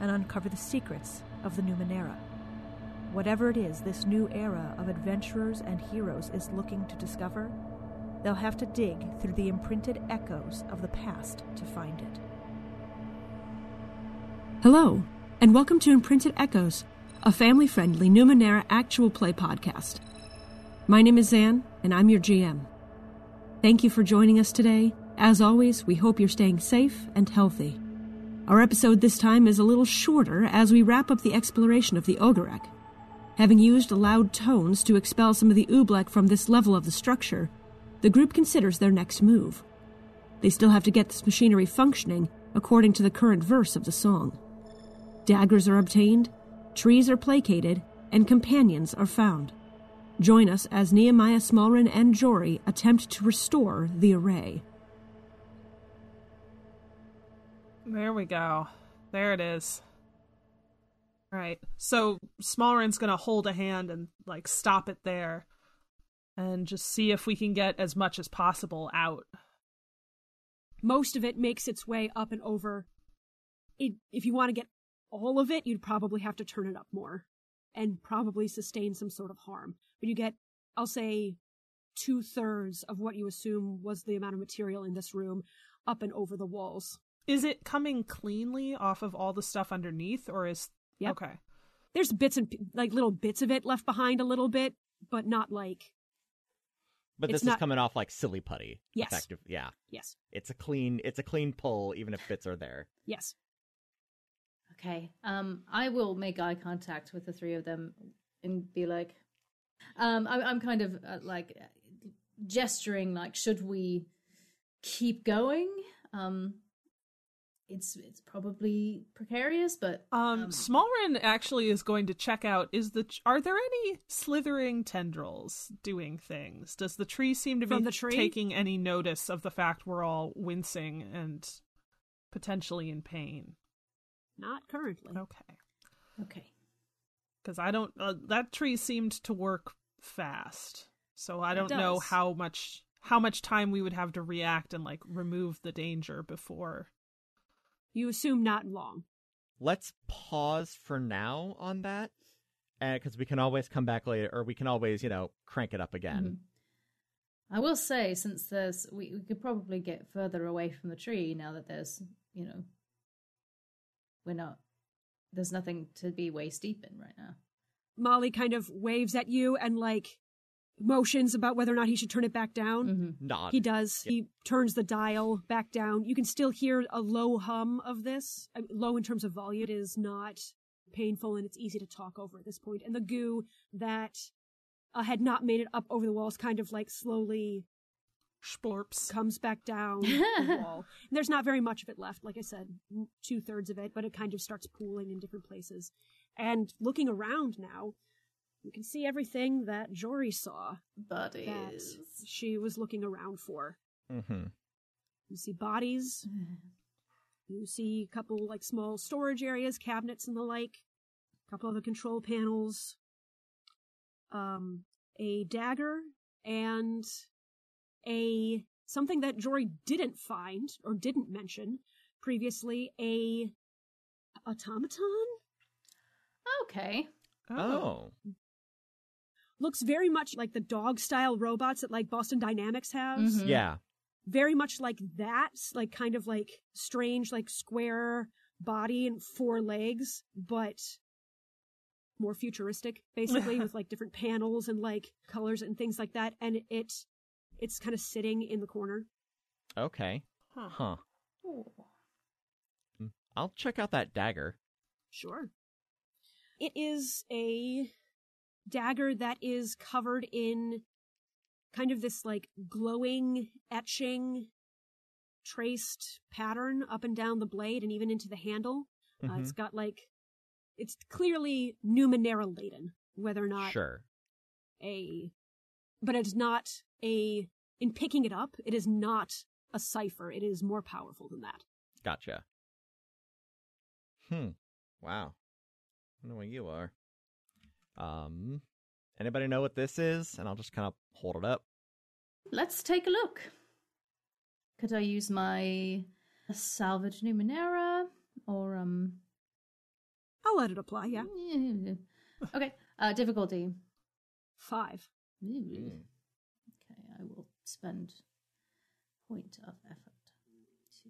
and uncover the secrets of the Numenera. Whatever it is this new era of adventurers and heroes is looking to discover, they'll have to dig through the imprinted echoes of the past to find it. Hello, and welcome to Imprinted Echoes, a family friendly Numenera actual play podcast. My name is Zan, and I'm your GM. Thank you for joining us today. As always, we hope you're staying safe and healthy. Our episode this time is a little shorter as we wrap up the exploration of the Ogarek. Having used loud tones to expel some of the Oobleck from this level of the structure, the group considers their next move. They still have to get this machinery functioning according to the current verse of the song. Daggers are obtained, trees are placated, and companions are found. Join us as Nehemiah Smallren and Jory attempt to restore the array. There we go. There it is. All right. So Smallren's going to hold a hand and like stop it there and just see if we can get as much as possible out. Most of it makes its way up and over. It, if you want to get all of it, you'd probably have to turn it up more and probably sustain some sort of harm. But you get, I'll say, two thirds of what you assume was the amount of material in this room up and over the walls. Is it coming cleanly off of all the stuff underneath, or is Yep. okay? There's bits and like little bits of it left behind a little bit, but not like But this not- is coming off like silly putty. Yes. Effective. Yeah. yes, It's a clean it's a clean pull even if bits are there. yes. Okay. Um, I will make eye contact with the three of them and be like, um, I, I'm kind of uh, like gesturing, like, should we keep going? Um, it's it's probably precarious, but Um, Um, Smallren actually is going to check out. Is the are there any slithering tendrils doing things? Does the tree seem to be taking any notice of the fact we're all wincing and potentially in pain? Not currently. Okay, okay. because I don't. Uh, that tree seemed to work fast, so I don't know how much how much time we would have to react and like remove the danger before. You assume not long. Let's pause for now on that. because we can always come back later or we can always, you know, crank it up again. Mhm. I will say, since there's, we, we could probably get further away from the tree now that there's, you know, we're not, there's nothing to be waist deep in right now. Molly kind of waves at you and like motions about whether or not he should turn it back down. Mm-hmm. Nod. He does. He turns the dial back down. You can still hear a low hum of this. I mean, low in terms of volume. It is not painful and it's easy to talk over at this point. And the goo that uh, had not made it up over the walls kind of like slowly Splorps. comes back down the wall. And there's not very much of it left, like I said, two thirds of it, but it kind of starts pooling in different places. And looking around now, you can see everything that Jory saw that she was looking around for. Mm-hmm. You see bodies. You see a couple like small storage areas, cabinets and the like. A couple other control panels. Um, a dagger and a something that Jory didn't find or didn't mention previously. A automaton Okay. Oh. Looks very much like the dog style robots that like Boston Dynamics has. Mhm. Yeah. very much like that, like kind of like strange, like square body and four legs, but more futuristic, basically, with like different panels and like colors and things like that. And it, it's kind of sitting in the corner. Okay. Huh. Huh. I'll check out that dagger. Sure. It is a dagger that is covered in kind of this like glowing, etching, traced pattern up and down the blade and even into the handle. Uh, Mhm. it's got like, it's clearly Numenera laden, whether or not Sure. a, but it's not a, in picking it up, it is not a cipher. It is more powerful than that. Gotcha. Hmm. Wow. I don't know what you are. Um. Anybody know what this is? And I'll just kind of hold it up. Let's take a look. Could I use my salvage numenera or um? I'll let it apply, yeah. Okay. Uh, difficulty. Five. Ooh. Hmm. Okay, I will spend point of effort to.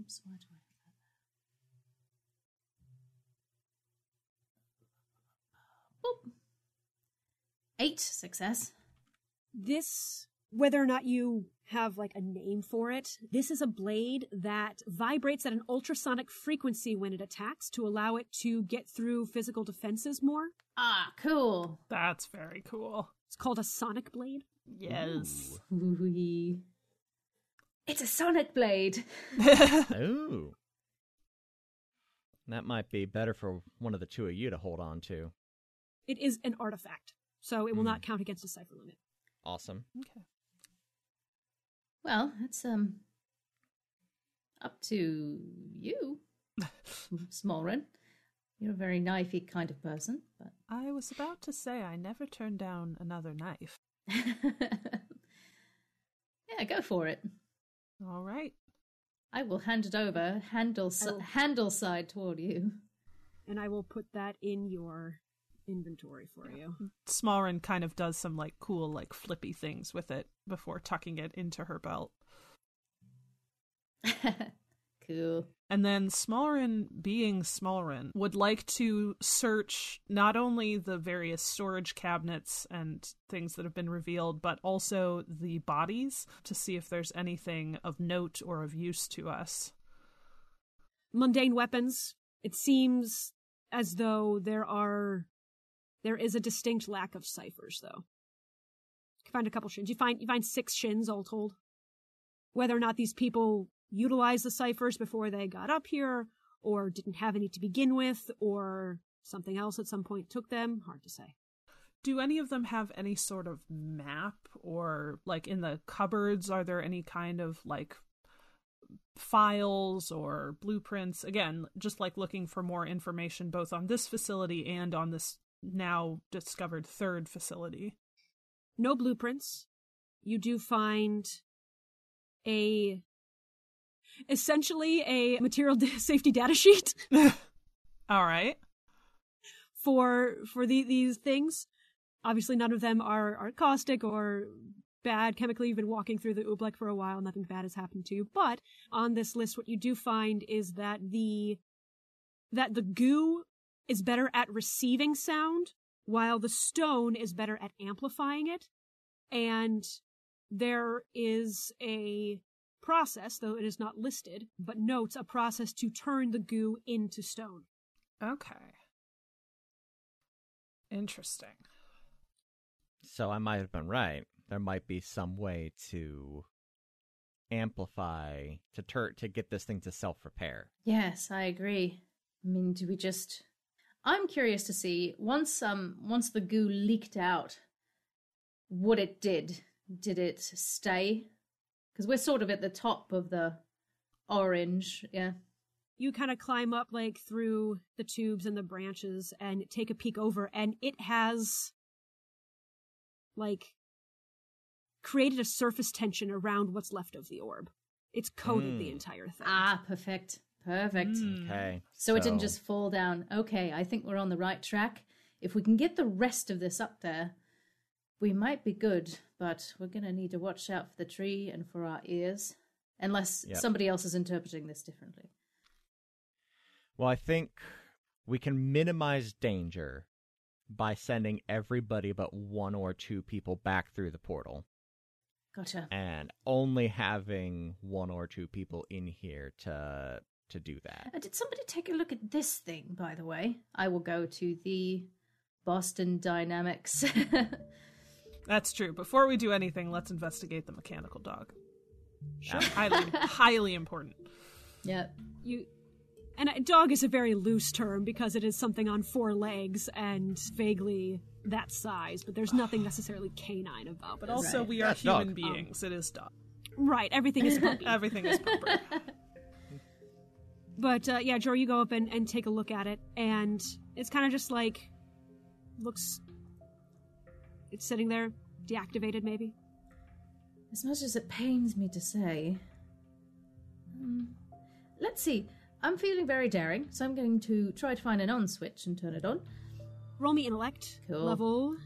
Oops, why do I have that? Boop. Eight success. This, whether or not you have like a name for it, this is a blade that vibrates at an ultrasonic frequency when it attacks to allow it to get through physical defenses more. Ah, cool. That's very cool. It's called a sonic blade. Yes. Ooh-wee. It's a sonic blade. Ooh. That might be better for one of the two of you to hold on to. It is an artifact, so it will Hmm. not count against the cipher limit. Awesome. okay. Well, that's um up to you, Smallren. You're a very knifey kind of person, but I was about to say I never turn down another knife. yeah, go for it. All right. I will hand it over, handle si- will- handle side toward you. And I will put that in your inventory for you. Smallren kind of does some like cool like flippy things with it before tucking it into her belt. cool. And then Smallren, being Smallren, would like to search not only the various storage cabinets and things that have been revealed, but also the bodies to see if there's anything of note or of use to us. Mundane weapons. It seems as though there are there is a distinct lack of ciphers though. You find a couple shins. You find you find six shins all told. Whether or not these people utilized the ciphers before they got up here, or didn't have any to begin with, or something else at some point took them, hard to say. Do any of them have any sort of map or like in the cupboards are there any kind of like files or blueprints again just like looking for more information both on this facility and on this now discovered third facility no blueprints. You do find a essentially a material safety data sheet all right for for the, these things. Obviously, none of them are are caustic or bad chemically. You've been walking through the Oobleck for a while. Nothing bad has happened to you. But on this list, what you do find is that the that the goo is better at receiving sound, while the stone is better at amplifying it. And there is a process, though it is not listed, but notes a process to turn the goo into stone. okay interesting So I might have been right. There might be some way to amplify to tur- to get this thing to self repair. Yes, I agree. I mean, do we just I'm curious to see once um once the goo leaked out what it did. Did it stay? Because we're sort of at the top of the orange, yeah. you kind of climb up like through the tubes and the branches and take a peek over and it has like created a surface tension around what's left of the orb it's coated the Mm. entire thing Ah, perfect. Perfect. Mm. Okay. So, it didn't just fall down. Okay, I think we're on the right track. If we can get the rest of this up there, we might be good, but we're going to need to watch out for the tree and for our ears, unless Yep. somebody else is interpreting this differently. Well, I think we can minimize danger by sending everybody but one or two people back through the portal Gotcha. and only having one or two people in here to to do that. Uh, did somebody take a look at this thing, by the way? I will go to the Boston Dynamics. That's true. Before we do anything, let's investigate the mechanical dog. Sure. highly, highly important. yeah. you And a dog is a very loose term because it is something on four legs and vaguely that size, but there's nothing necessarily canine about. But also, Right. we are That's human dog. beings. it is dog. right, everything is puppy. Everything is proper. But uh, yeah, Jor, you go up and, and take a look at it, and it's kind of just like looks. It's sitting there, deactivated, maybe. As much as it pains me to say. Um, let's see. I'm feeling very daring, so I'm going to try to find an on switch and turn it on. Roll me intellect. Cool. Level.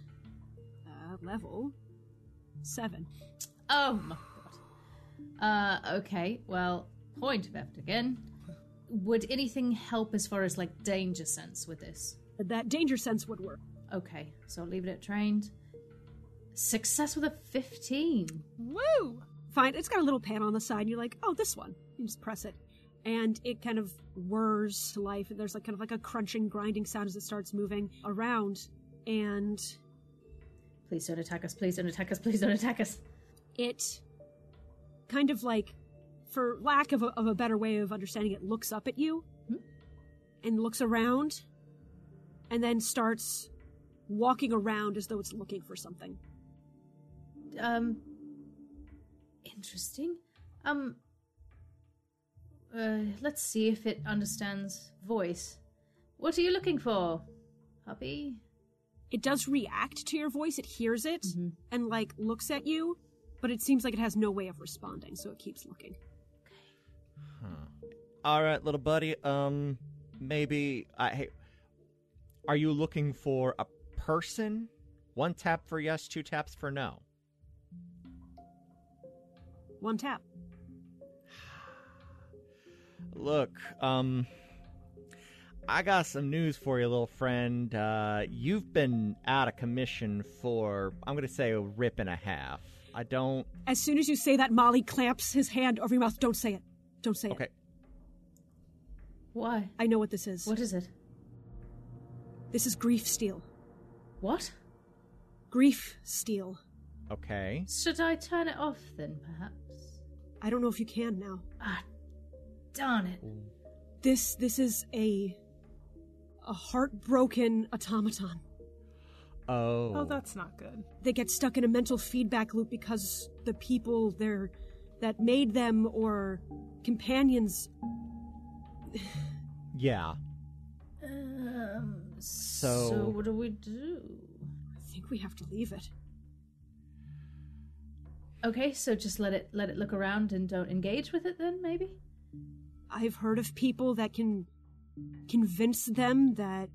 Uh, level seven. Oh my god. Uh, okay, well, point of effort again. Would anything help as far as like danger sense with this? That danger sense would work. Okay, so I'll leave it at trained. Success with a 15. Woo! Fine. It's got a little pan on the side. And you're like, oh, this one. You just press it, and it kind of whirs to life. And there's like kind of like a crunching, grinding sound as it starts moving around, and Please don't attack us, please don't attack us, please don't attack us. it kind of like, for lack of a, of a better way of understanding it, looks up at you Hmm? and looks around, and then starts walking around as though it's looking for something. Um, interesting. Um, uh, let's see if it understands voice. What are you looking for, puppy? It does react to your voice. It hears it Mhm. and like looks at you, but it seems like it has no way of responding, so it keeps looking. All right, little buddy. Um, maybe I. Hey, are you looking for a person? One tap for yes, two taps for no. One tap. Look, um, I got some news for you, little friend. Uh, you've been out of commission for I'm gonna say a rip and a half. I don't. As soon as you say that, Molly clamps his hand over your mouth. Don't say it. Don't say Okay. it. Why? I know what this is. What is it? This is grief steel. What? Grief steel. Okay. Should I turn it off then, perhaps? I don't know if you can now. Ah, darn it. This this is a a heartbroken automaton. Oh. Oh, that's not good. They get stuck in a mental feedback loop because the people they're that made them or companions Yeah. Um, So- so what do we do? I think we have to leave it. Okay, so just let it let it look around and don't engage with it then, maybe? I've heard of people that can convince them that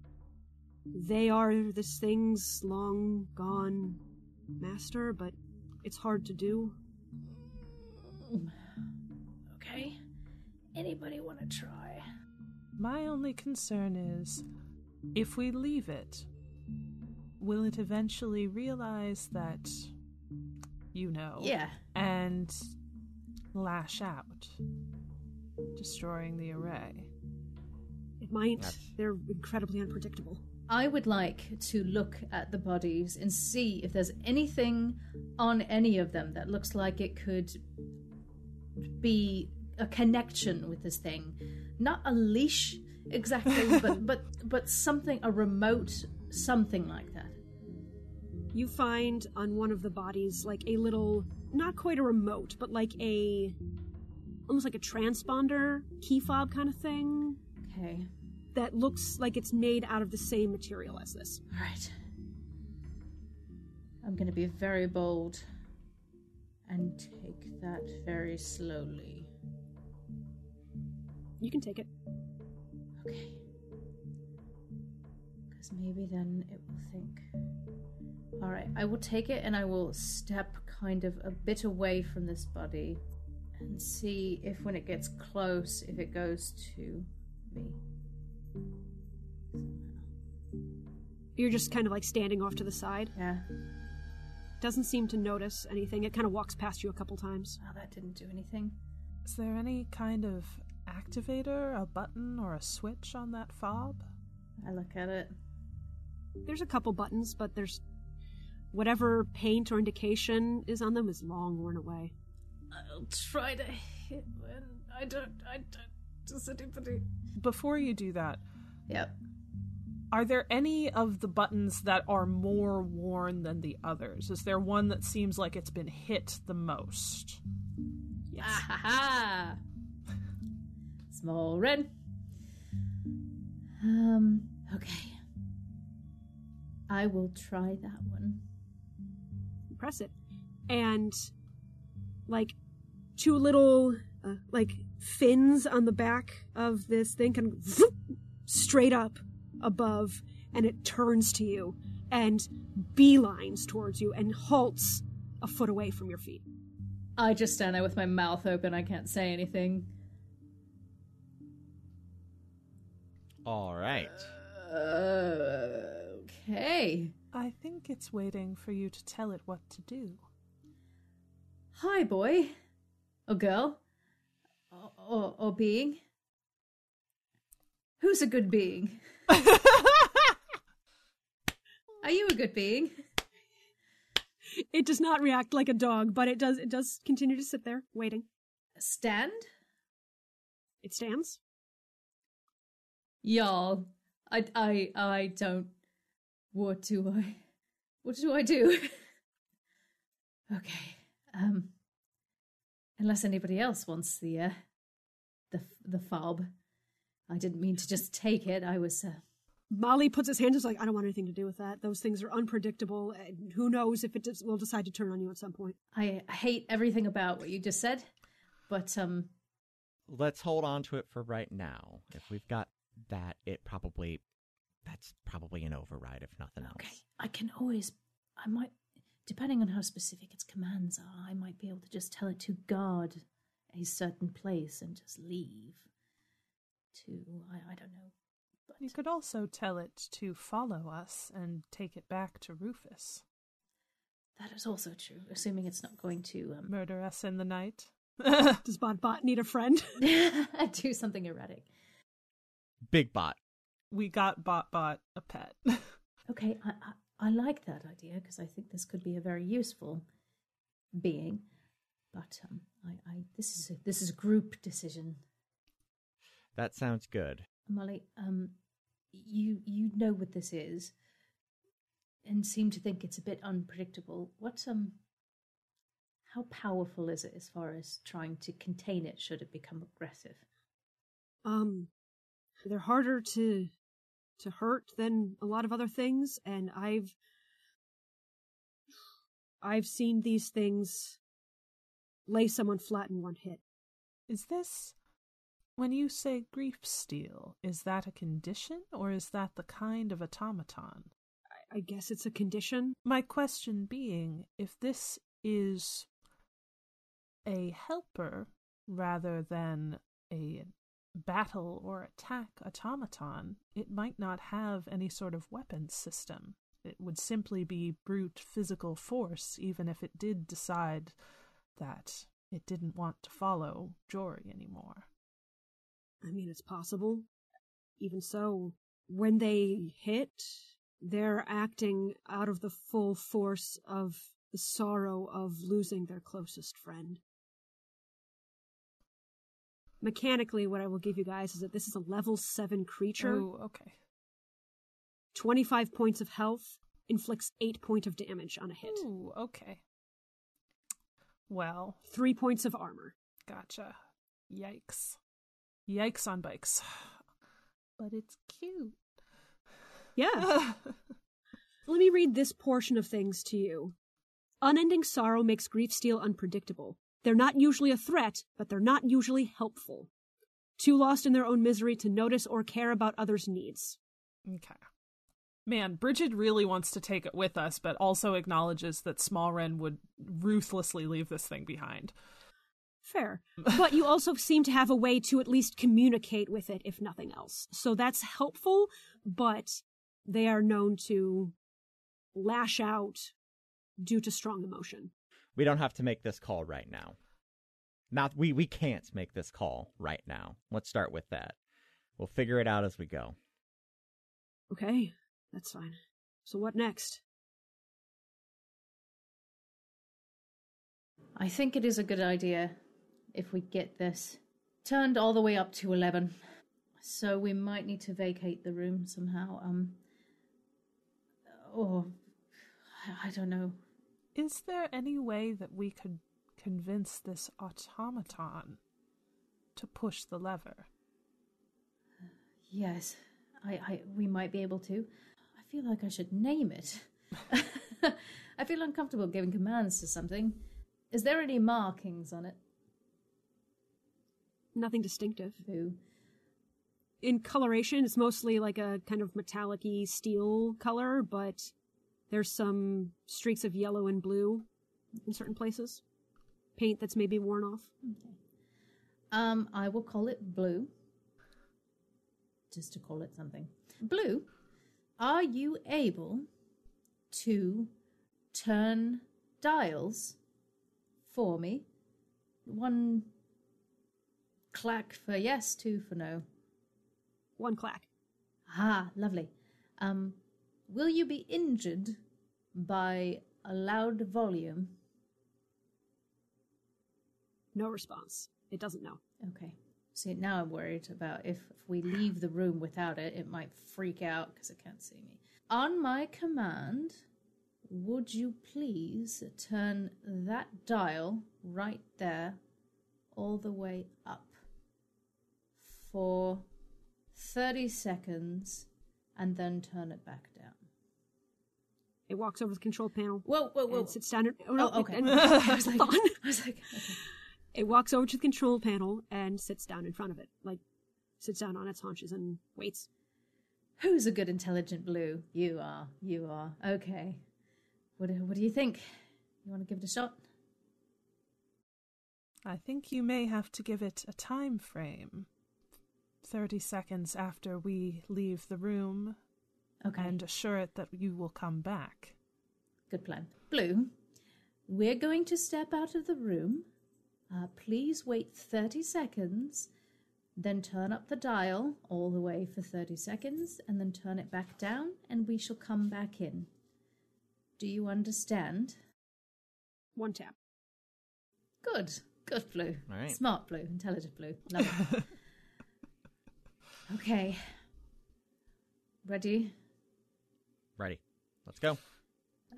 they are this thing's long gone master, but it's hard to do. Anybody want to try? My only concern is if we leave it, will it eventually realize that you know? Yeah. And lash out, destroying the array. It might. That's- They're incredibly unpredictable. I would like to look at the bodies and see if there's anything on any of them that looks like it could be a connection with this thing. Not a leash exactly, but but but something a remote something like that. You find on one of the bodies like a little, not quite a remote, but like a, almost like a transponder key fob kind of thing Okay. that looks like it's made out of the same material as this. All right. I'm going to be very bold and take that very slowly. You can take it. Okay. Because maybe then it will think. Alright, I will take it and I will step kind of a bit away from this body and see if when it gets close, if it goes to me. You're just kind of like standing off to the side. Yeah. Doesn't seem to notice anything. It kind of walks past you a couple times. Oh, that didn't do anything. Is there any kind of activator, a button, or a switch on that fob? I look at it. There's a couple buttons, but there's whatever paint or indication is on them is long worn away. I'll try to hit when I don't. I don't. Just a doopity. Before you do that, Yep. are there any of the buttons that are more worn than the others? Is there one that seems like it's been hit the most? Yes. Ah ha ha. Smallren. Um, okay. I will try that one. press it and like two little uh, like fins on the back of this thing kind of vroom, straight up above and it turns to you and beelines towards you and halts a foot away from your feet I just stand there with my mouth open. I can't say anything. All right. Uh, okay. I think it's waiting for you to tell it what to do. Hi, boy. Or girl. Or, or, or being. Who's a good being? Are you a good being? it does not react like a dog but it does it does continue to sit there waiting Stand? it stands Y'all. I, I, I don't. What do I. What do I do? okay. Um. Unless anybody else wants the, uh. The, the fob. I didn't mean to just take it. I was, uh. molly puts his hand just like i don't want anything to do with that those things are unpredictable and who knows if it does, will decide to turn on you at some point I hate everything about what you just said. But, um. Let's hold on to it for right now. If we've got that, it probably that's probably an override, if nothing else. Okay. I can always. I might. Depending on how specific its commands are, I might be able to just tell it to guard a certain place and just leave. To. I, I don't know. But You could also tell it to follow us and take it back to Rufus. that is also true, assuming it's not going to um, Murder us in the night. does bot bot need a friend do something erratic. Big bot. we got Bot Bot a pet. Okay, I, I, I like that idea because I think this could be a very useful being. But um, I, I this is a, this is a group decision. That sounds good. Molly, um, you you know what this is, and seem to think it's a bit unpredictable. What um, how powerful is it as far as trying to contain it should it become aggressive? um they're harder to to hurt than a lot of other things and i've i've seen these things lay someone flat in one hit is this. When you say grief steel, is that a condition or is that the kind of automaton? I, I guess it's a condition My question being if this is a helper rather than a battle or attack automaton, it might not have any sort of weapons system. It would simply be brute physical force, even if it did decide that it didn't want to follow Jory anymore. i mean it's possible even so when they hit they're acting out of the full force of the sorrow of losing their closest friend mechanically what i will give you guys is that this is a level 7 creature Oh, okay. 25 points of health inflicts 8 point of damage on a hit Ooh, okay. Well, 3 points of armor Gotcha. Yikes. Yikes on bikes. But it's cute. yeah Let me read this portion of things to you. Unending sorrow makes grief steel unpredictable. They're not usually a threat, but they're not usually helpful. Too lost in their own misery to notice or care about others' needs. okay. Man, Bridget really wants to take it with us, but also acknowledges that Smallren would ruthlessly leave this thing behind. Fair. but you also seem to have a way to at least communicate with it, if nothing else. So that's helpful, but they are known to lash out due to strong emotion. We don't have to make this call right now. Not we we can't make this call right now. Let's start with that. We'll figure it out as we go. Okay, that's fine. So what next? I think it is a good idea if we get this turned all the way up to 11. So we might need to vacate the room somehow. Um, or I- I don't know. Is there any way that we could convince this automaton to push the lever? Yes, I, I we might be able to. I feel like I should name it. I feel uncomfortable giving commands to something. Is there any markings on it? Nothing distinctive. Boo. In coloration, it's mostly like a kind of metallic-y steel color, but there's some streaks of yellow and blue in certain places. Paint that's maybe worn off. Um, I will call it blue. Just to call it something. Blue, are you able to turn dials for me? One clack for yes, two for no. One clack. Ah, lovely. Um, will you be injured by a loud volume? No response. It doesn't know. Okay. See, now I'm worried about if, if we leave the room without it, it might freak out because it can't see me. On my command, would you please turn that dial right there all the way up for 30 seconds and then turn it back down? It walks over the control panel Whoa, whoa, whoa. and sits down. And, oh, oh no, Oh, okay. and- I was like, on. I was like, okay. It walks over to the control panel and sits down in front of it, like sits down on its haunches and waits. Who's a good intelligent blue? You are. You are. Okay. What do, what do you think? You want to give it a shot? I think you may have to give it a time frame. 30 seconds after we leave the room Okay. and assure it that you will come back. Good plan. Blue, we're going to step out of the room. Uh, please wait 30 seconds, then turn up the dial all the way for 30 seconds, and then turn it back down, and we shall come back in. Do you understand? One tap. Good. Good, Blue. All right. Smart Blue. Intelligent Blue. Love it. okay. Ready? Ready. Let's go.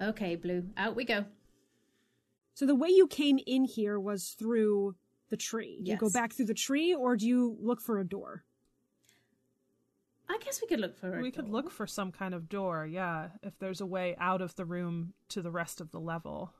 Okay, Blue. Out we go. So the way you came in here was through the tree. Do you go back through the tree, or do you look for a door? I guess we could look for a we could look for some kind of door, yeah, if there's a way out of the room to the rest of the level.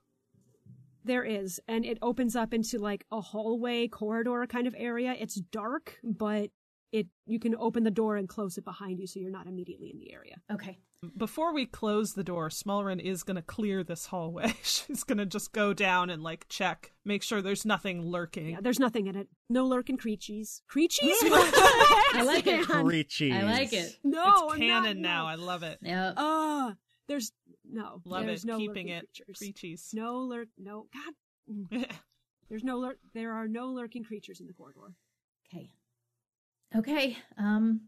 There is, and it opens up into like a hallway corridor kind of area. It's dark, but it you can open the door and close it behind you, so you're not immediately in the area. Okay. Before we close the door, Smallren is going to clear this hallway. She's going to just go down and like check, make sure there's nothing lurking. Yeah, there's nothing in it. No lurking creaches. Creaches? I like it. Creachies. I like it. No, it's canon now. I love it. Yeah. Ah, there's no. Love there's it. No Keeping it creatures. creachies. No lurk. No. God. There's no lurk. There are no lurking creatures in the corridor. Okay. Okay. Um,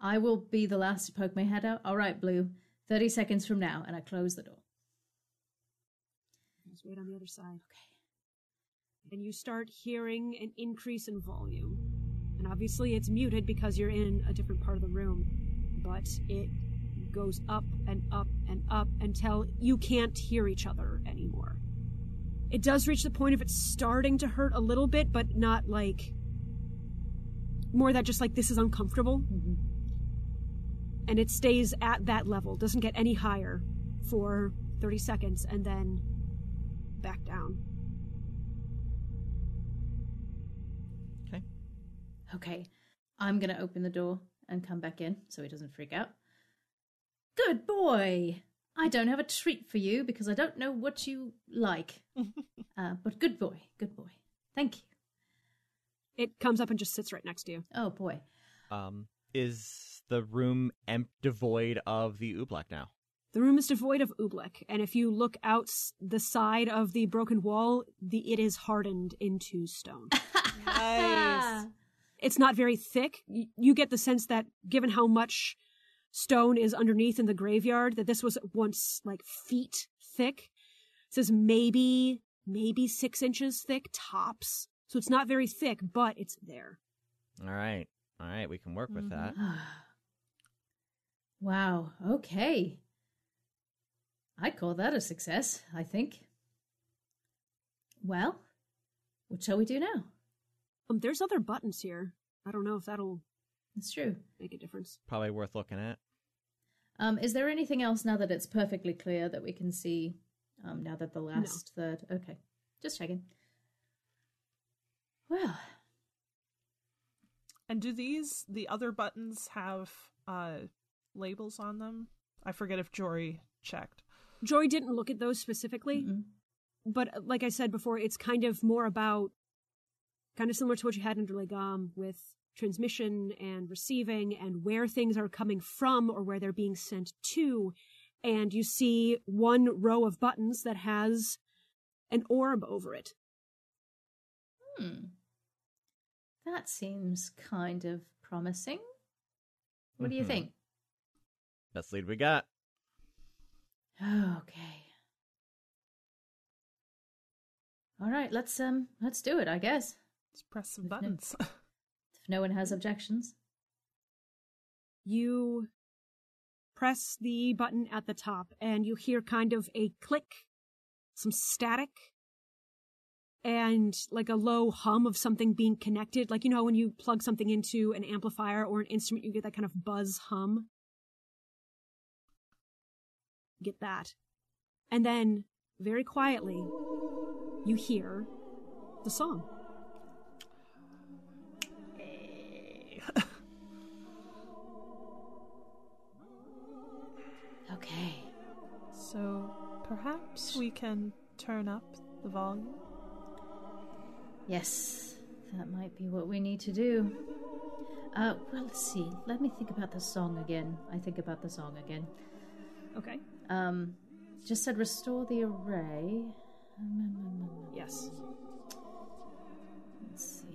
I will be the last to poke my head out. All right, Blue. Thirty seconds from now, and I close the door. Just wait on the other side. Okay. And you start hearing an increase in volume. And obviously it's muted because you're in a different part of the room. But it goes up and up and up until you can't hear each other anymore. It does reach the point of it starting to hurt a little bit, but not like. More that just like this is uncomfortable. And it stays at that level, doesn't get any higher for 30 seconds, and then back down. Okay. Okay. I'm gonna open the door and come back in so he doesn't freak out. Good boy. I don't have a treat for you because I don't know what you like. uh, but good boy, good boy. Thank you. It comes up and just sits right next to you. Oh boy. Um, is the room em- devoid of the oobleck now? The room is devoid of oobleck, and if you look out the side of the broken wall, the it is hardened into stone. Nice. it's not very thick. Y- You get the sense that, given how much stone is underneath in the graveyard, that this was once like feet thick. It says maybe, maybe six inches thick tops. So it's not very thick, but it's there. All right. All right. We can work with that. wow. Okay. I'd call that a success, I think. Well, what shall we do now? Um, there's other buttons here. I don't know if that'll It's true. make a difference. Probably worth looking at. Um, is there anything else now that it's perfectly clear that we can see? Um, now that the last third. Okay, just checking. Well, And do these the other buttons have uh labels on them? I forget if Jory checked. Joy didn't look at those specifically, mm-mm. but uh, like I said before, it's kind of more about kind of similar to what you had under Legam with transmission and receiving and where things are coming from or where they're being sent to. And you see one row of buttons that has an orb over it. hmm. That seems kind of promising. What do you Mhm. think? Best lead we got. Okay. All right, let's um, let's do it. I guess Let's press some With no- buttons. if no one has objections. You press the button at the top and you hear kind of a click, some static, and like a low hum of something being connected. Like, you know, when you plug something into an amplifier or an instrument, you get that kind of buzz hum. Get that. And then, very quietly, you hear the song. Okay. so perhaps we can turn up the volume. Yes, that might be what we need to do. Uh, well, let's see. Let me think about the song again. I think about the song again. Okay. Um, just said restore the array. Yes. Let's see.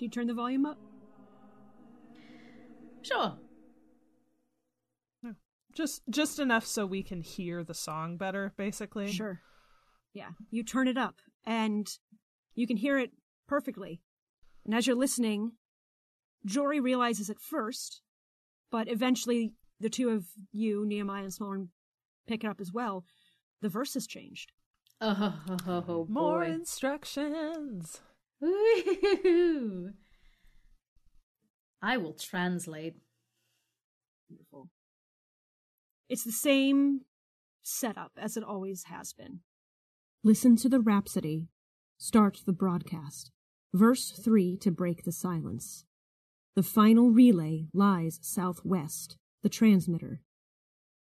Do you turn the volume up? Sure. Just just enough so we can hear the song better, basically. Sure. Yeah. You turn it up and you can hear it perfectly. And as you're listening, Jory realizes at first, but eventually the two of you, Nehemiah and Smallren, pick it up as well. The verse has changed. Oh, ho, ho, ho, More instructions. Woo-hoo-hoo. I will translate. Wonderful. It's the same setup as it always has been. Listen to the rhapsody. Start the broadcast. Verse 3 to break the silence. The final relay lies southwest, the transmitter.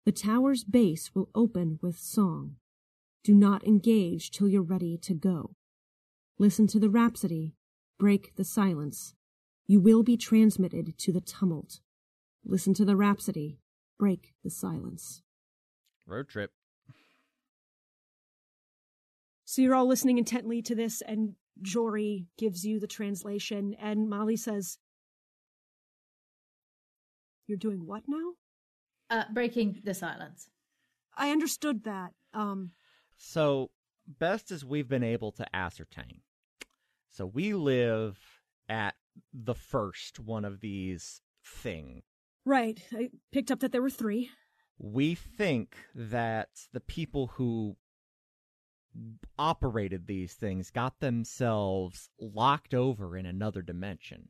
The tower's base will open with song. Do not engage till you're ready to go. Listen to the rhapsody. Break the silence. You will be transmitted to the tumult. Listen to the rhapsody. Break the silence. Road trip. So you're all listening intently to this, and Jory gives you the translation, and Molly says, You're doing what now? Uh, breaking the silence. I understood that. Um, So, best as we've been able to ascertain. So, we live at the first one of these thing. right. I picked up that there were three. We think that the people who operated these things got themselves locked over in another dimension.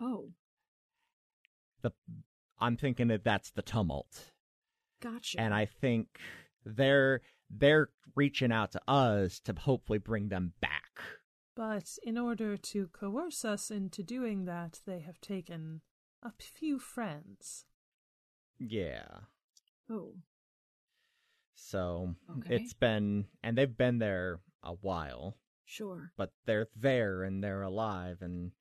Oh, The I'm thinking that that's the tumult. gotcha. and I think they're they're reaching out to us to hopefully bring them back. But in order to coerce us into doing that, they have taken a few friends. Yeah. oh, So Okay. it's been and they've been there a while, sure. but they're there and they're alive and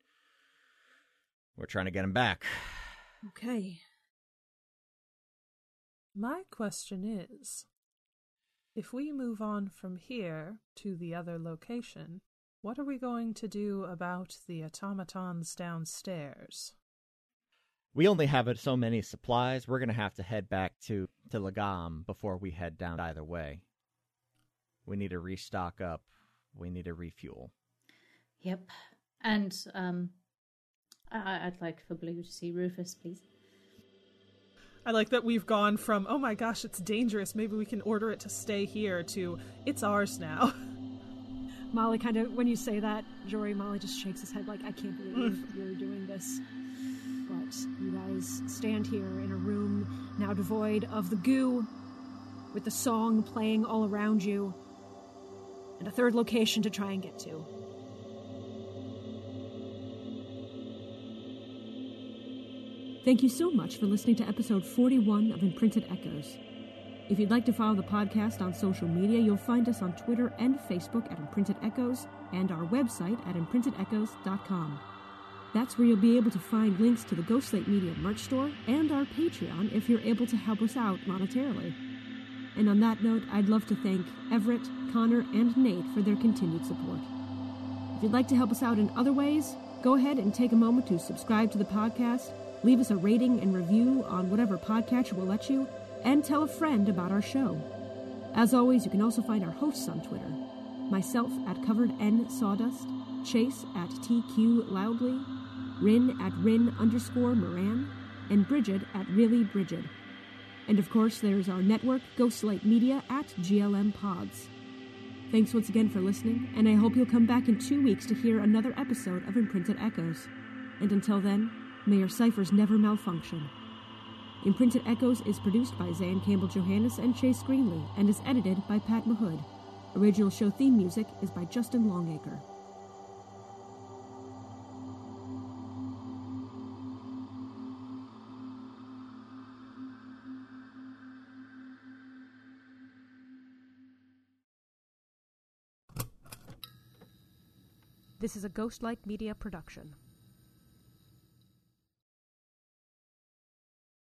We're trying to get them back. Okay. My question is if we move on from here to the other location, what are we going to do about the automatons downstairs? We only have so many supplies. We're going to have to head back to, to Lagam before we head down either way. We need to restock up. We need to refuel. Yep. And um, I- I'd like for Blue to see Rufus, please. I like that we've gone from, oh my gosh, it's dangerous, maybe we can order it to stay here, to, it's ours now. Molly kind of, when you say that, Jory, Molly just shakes his head like, I can't believe mm. you're doing this. But you guys stand here in a room now devoid of the goo, with the song playing all around you, and a third location to try and get to. Thank you so much for listening to episode 41 of Imprinted Echoes. If you'd like to follow the podcast on social media, you'll find us on Twitter and Facebook at Imprinted Echoes and our website at imprintedechoes.com. That's where you'll be able to find links to the Ghostlight Media merch store and our Patreon if you're able to help us out monetarily. And on that note, I'd love to thank Everett, Connor, and Nate for their continued support. If you'd like to help us out in other ways, go ahead and take a moment to subscribe to the podcast, leave us a rating and review on whatever podcatcher will let you, and tell a friend about our show. As always, you can also find our hosts on Twitter. Myself at Covered N Sawdust, Chase at TQ Loudly, Rin at Rin underscore Moran, and Bridget at Really Bridget. And of course, there's our network, Ghostlight Media, at GLM Pods. Thanks once again for listening, and I hope you'll come back in two weeks to hear another episode of Imprinted Echoes. And until then, may your ciphers never malfunction. Imprinted Echoes is produced by Zan Campbell Johannes and Chase Greenley and is edited by Pat Mahood. Original show theme music is by Justin Longacre. This is a Ghostlight Media production.